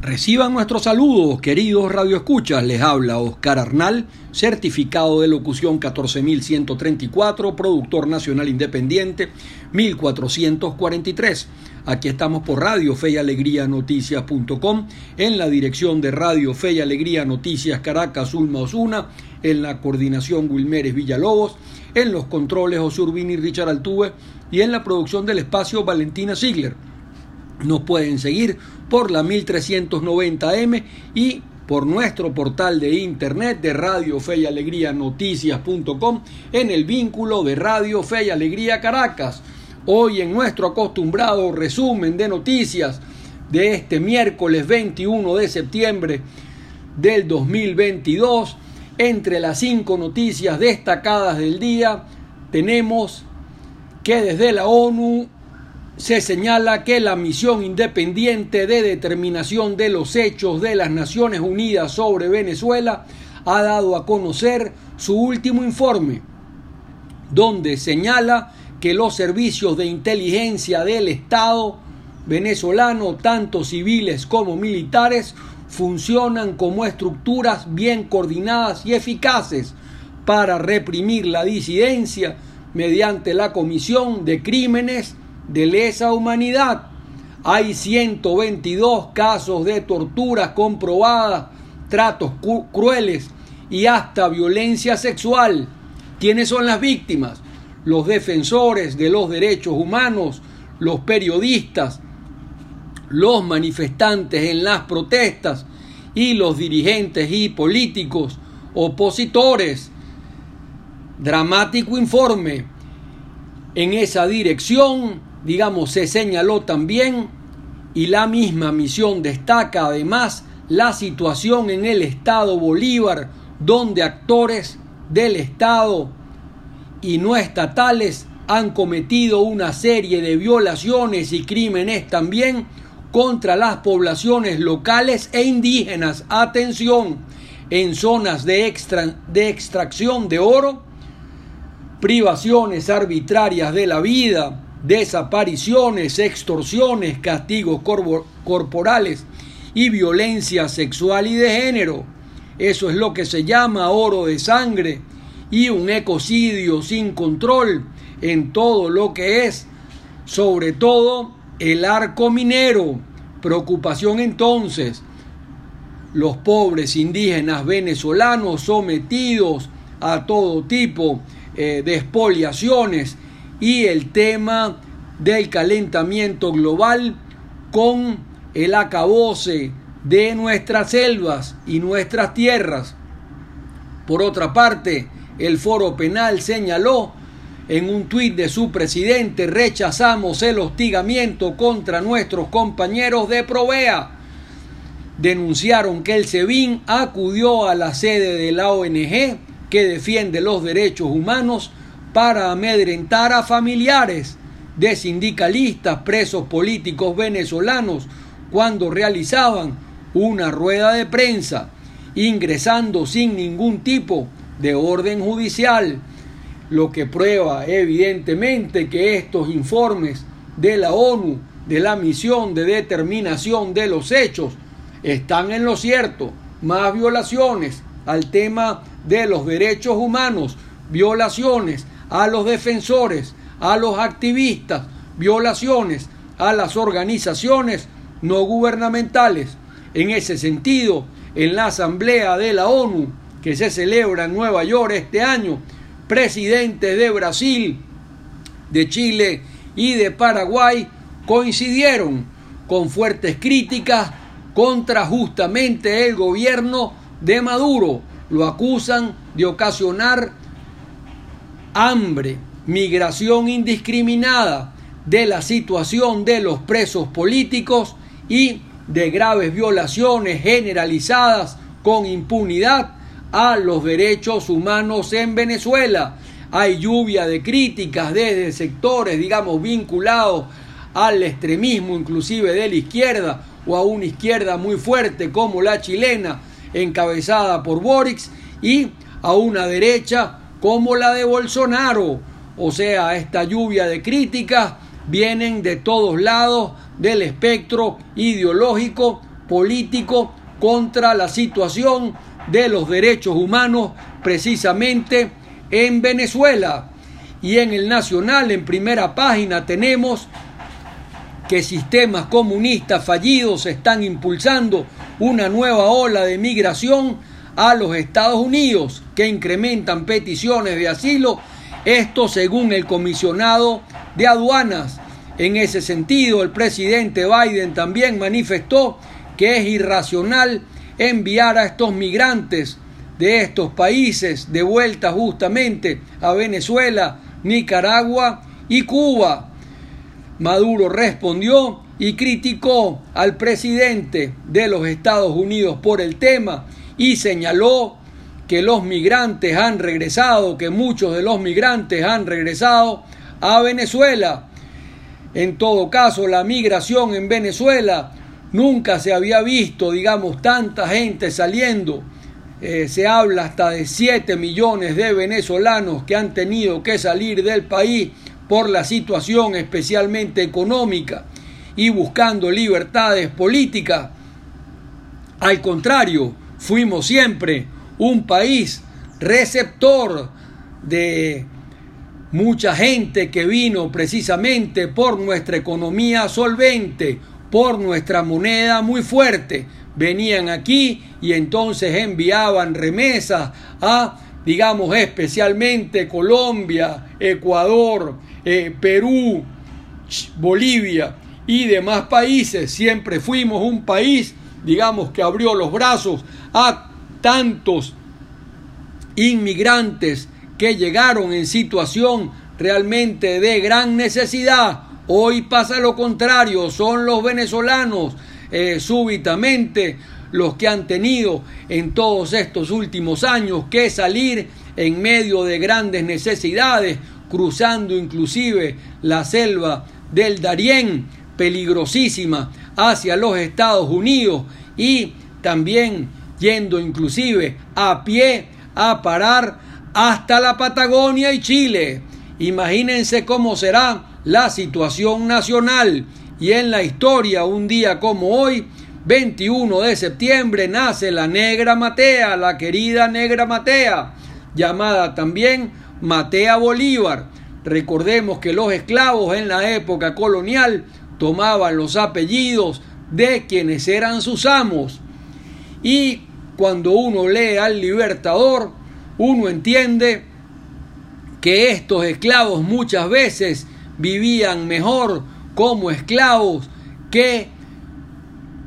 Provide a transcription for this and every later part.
Reciban nuestros saludos, queridos radioescuchas. Les habla Oscar Arnal, certificado de locución 14134, productor nacional independiente 1443. Aquí estamos por Radio Fe y Alegría Noticias.com, en la dirección de Radio Fe y Alegría Noticias Caracas, Ulma Osuna, en la coordinación Wilmeres Villalobos, en los controles Osurbini y Richard Altuve y en la producción del espacio Valentina Ziegler. Nos pueden seguir por la 1390M y por nuestro portal de internet de Radio Fe y Alegría Noticias.com en el vínculo de Radio Fe y Alegría Caracas. Hoy en nuestro acostumbrado resumen de noticias de este miércoles 21 de septiembre del 2022, entre las cinco noticias destacadas del día, tenemos que desde la ONU se señala que la misión independiente de determinación de los hechos de las Naciones Unidas sobre Venezuela ha dado a conocer su último informe, donde señala que los servicios de inteligencia del Estado venezolano, tanto civiles como militares, funcionan como estructuras bien coordinadas y eficaces para reprimir la disidencia mediante la comisión de crímenes de lesa humanidad. Hay 122 casos de torturas comprobadas, tratos crueles y hasta violencia sexual. ¿Quiénes son las víctimas? Los defensores de los derechos humanos, los periodistas, los manifestantes en las protestas y los dirigentes y políticos opositores. Dramático informe. En esa dirección digamos, se señaló también y la misma misión destaca además la situación en el Estado Bolívar, donde actores del Estado y no estatales han cometido una serie de violaciones y crímenes también contra las poblaciones locales e indígenas. Atención, en zonas de, de extracción de oro, privaciones arbitrarias de la vida, desapariciones, extorsiones, castigos corporales y violencia sexual y de género. Eso es lo que se llama oro de sangre y un ecocidio sin control en todo lo que es, sobre todo el arco minero. Preocupación entonces, los pobres indígenas venezolanos sometidos a todo tipo eh, de expoliaciones y el tema del calentamiento global con el acabose de nuestras selvas y nuestras tierras. Por otra parte, el foro penal señaló en un tuit de su presidente, rechazamos el hostigamiento contra nuestros compañeros de Provea. Denunciaron que el SEBIN acudió a la sede de la ONG que defiende los derechos humanos para amedrentar a familiares de sindicalistas presos políticos venezolanos cuando realizaban una rueda de prensa, ingresando sin ningún tipo de orden judicial, lo que prueba evidentemente que estos informes de la ONU, de la misión de determinación de los hechos, están en lo cierto, más violaciones al tema de los derechos humanos, violaciones a los defensores, a los activistas, violaciones a las organizaciones no gubernamentales. En ese sentido, en la Asamblea de la ONU, que se celebra en Nueva York este año, presidentes de Brasil, de Chile y de Paraguay coincidieron con fuertes críticas contra justamente el gobierno de Maduro. Lo acusan de ocasionar hambre, migración indiscriminada, de la situación de los presos políticos y de graves violaciones generalizadas con impunidad a los derechos humanos en Venezuela. Hay lluvia de críticas desde sectores, digamos, vinculados al extremismo, inclusive de la izquierda, o a una izquierda muy fuerte como la chilena, encabezada por Boric, y a una derecha como la de Bolsonaro. O sea, esta lluvia de críticas vienen de todos lados del espectro ideológico político contra la situación de los derechos humanos precisamente en Venezuela. Y en el Nacional, en primera página, tenemos que sistemas comunistas fallidos están impulsando una nueva ola de migración a los Estados Unidos que incrementan peticiones de asilo, esto según el comisionado de aduanas. En ese sentido, el presidente Biden también manifestó que es irracional enviar a estos migrantes de estos países de vuelta justamente a Venezuela, Nicaragua y Cuba. Maduro respondió y criticó al presidente de los Estados Unidos por el tema y señaló que los migrantes han regresado, que muchos de los migrantes han regresado a Venezuela. En todo caso, la migración en Venezuela nunca se había visto, digamos, tanta gente saliendo. Eh, se habla hasta de 7 millones de venezolanos que han tenido que salir del país por la situación especialmente económica y buscando libertades políticas. Al contrario, fuimos siempre un país receptor de mucha gente que vino precisamente por nuestra economía solvente, por nuestra moneda muy fuerte. Venían aquí y entonces enviaban remesas a, digamos, especialmente Colombia, Ecuador, eh, Perú, Bolivia y demás países. Siempre fuimos un país, digamos, que abrió los brazos a tantos inmigrantes que llegaron en situación realmente de gran necesidad. Hoy pasa lo contrario, son los venezolanos eh, súbitamente los que han tenido en todos estos últimos años que salir en medio de grandes necesidades, cruzando inclusive la selva del Darién, peligrosísima, hacia los Estados Unidos y también yendo inclusive a pie a parar hasta la Patagonia y Chile. Imagínense cómo será la situación nacional y en la historia un día como hoy 21 de septiembre nace la negra Matea, la querida negra Matea, llamada también Matea Bolívar. Recordemos que los esclavos en la época colonial tomaban los apellidos de quienes eran sus amos. Y cuando uno lee al libertador, uno entiende que estos esclavos muchas veces vivían mejor como esclavos que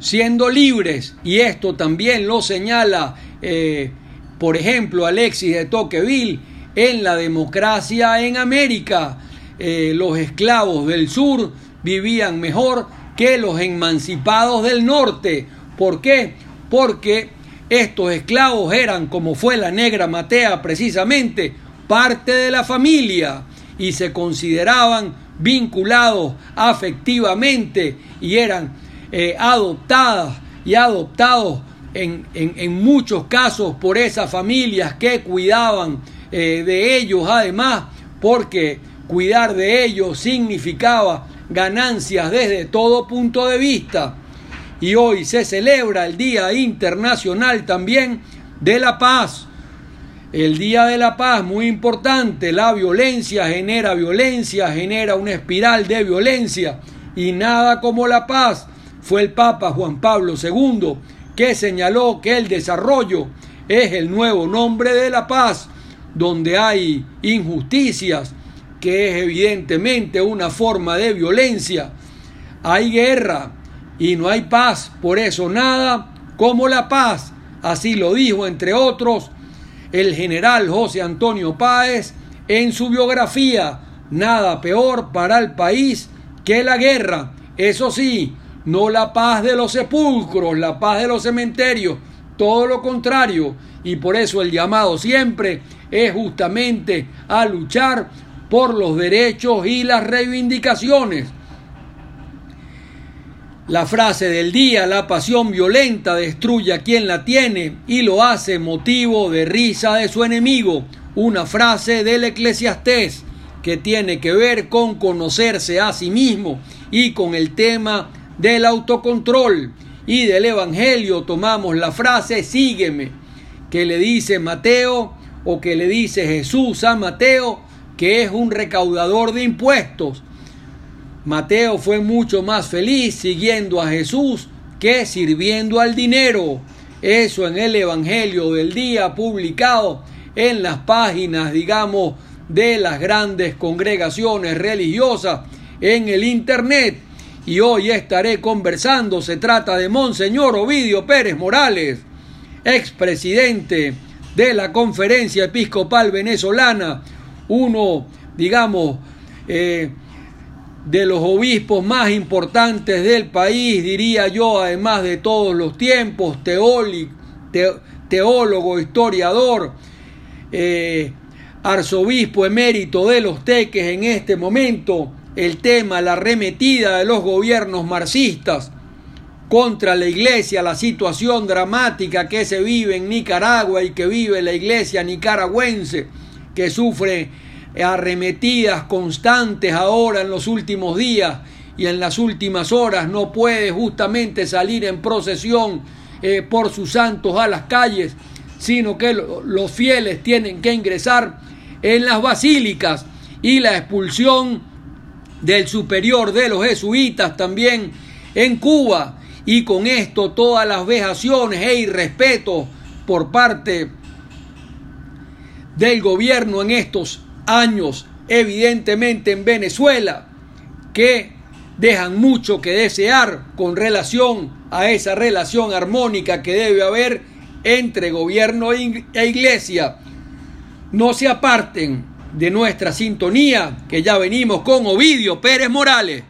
siendo libres. Y esto también lo señala, eh, por ejemplo, Alexis de Tocqueville en la democracia en América. Eh, los esclavos del sur vivían mejor que los emancipados del norte. ¿Por qué? Porque estos esclavos eran, como fue la negra Matea precisamente, parte de la familia y se consideraban vinculados afectivamente y eran eh, adoptadas y adoptados en, en, muchos casos por esas familias que cuidaban eh, de ellos además porque cuidar de ellos significaba ganancias desde todo punto de vista y hoy se celebra el Día Internacional también de la Paz el Día de la Paz, muy importante, la violencia genera violencia, genera una espiral de violencia y nada como la paz. Fue el Papa Juan Pablo II que señaló que el desarrollo es el nuevo nombre de la paz, donde hay injusticias, que es evidentemente una forma de violencia, hay guerra y no hay paz, por eso nada como la paz. Así lo dijo, entre otros, el general José Antonio Páez en su biografía, nada peor para el país que la guerra. Eso sí, no la paz de los sepulcros, la paz de los cementerios, todo lo contrario. Y por eso el llamado siempre es justamente a luchar por los derechos y las reivindicaciones. La frase del día, la pasión violenta destruye a quien la tiene y lo hace motivo de risa de su enemigo. Una frase del eclesiastés que tiene que ver con conocerse a sí mismo y con el tema del autocontrol. y del Evangelio tomamos la frase sígueme, que le dice Mateo o que le dice Jesús a Mateo, que es un recaudador de impuestos. Mateo fue mucho más feliz siguiendo a Jesús que sirviendo al dinero. Eso en el Evangelio del día publicado en las páginas, digamos, de las grandes congregaciones religiosas en el Internet. Y hoy estaré conversando, se trata de Monseñor Ovidio Pérez Morales, expresidente de la Conferencia Episcopal Venezolana, uno, digamos, eh, de los obispos más importantes del país, diría yo, además de todos los tiempos, teólogo, historiador, eh, arzobispo emérito de los teques en este momento, el tema, la arremetida de los gobiernos marxistas contra la iglesia, la situación dramática que se vive en Nicaragua y que vive la iglesia nicaragüense, que sufre arremetidas constantes ahora en los últimos días y en las últimas horas no puede justamente salir en procesión eh, por sus santos a las calles, sino que los fieles tienen que ingresar en las basílicas y la expulsión del superior de los jesuitas también en Cuba. Y con esto todas las vejaciones e irrespetos por parte del gobierno en estos años, evidentemente en Venezuela, que dejan mucho que desear con relación a esa relación armónica que debe haber entre gobierno e iglesia. No se aparten de nuestra sintonía, que ya venimos con Ovidio Pérez Morales.